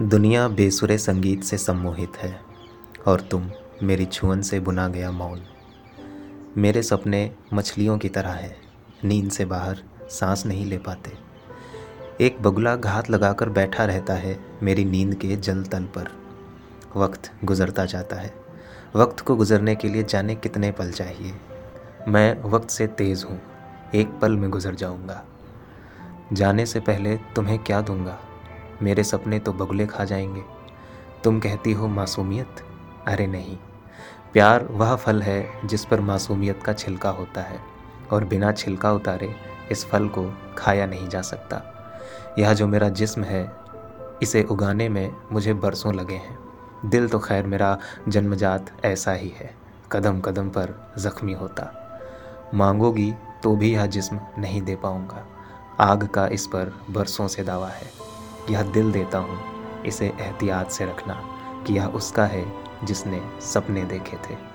दुनिया बेसुरे संगीत से सम्मोहित है, और तुम मेरी छुअन से बुना गया मौन। मेरे सपने मछलियों की तरह है, नींद से बाहर सांस नहीं ले पाते। एक बगुला घात लगाकर बैठा रहता है मेरी नींद के जल तल पर। वक्त गुज़रता जाता है। वक्त को गुज़रने के लिए जाने कितने पल चाहिए? मैं वक्त से तेज़ हूँ, एक पल में गुज़र जाऊँगा। जाने से पहले तुम्हें क्या दूँगा? मेरे सपने तो बगुले खा जाएँगे। तुम कहती हो मासूमियत? अरे नहीं। प्यार वह फल है जिस पर मासूमियत का छिलका होता है, और बिना छिलका उतारे इस फल को खाया नहीं जा सकता। यह जो मेरा जिस्म है, इसे उगाने में मुझे बरसों लगे हैं। दिल तो खैर मेरा जन्मजात ऐसा ही है, कदम कदम पर ज़ख्मी होता। मांगोगी तो भी यह जिस्म नहीं दे पाऊँगा। आग का इस पर बरसों से दावा है। यह दिल देता हूँ, इसे एहतियात से रखना कि यह उसका है जिसने सपने देखे थे।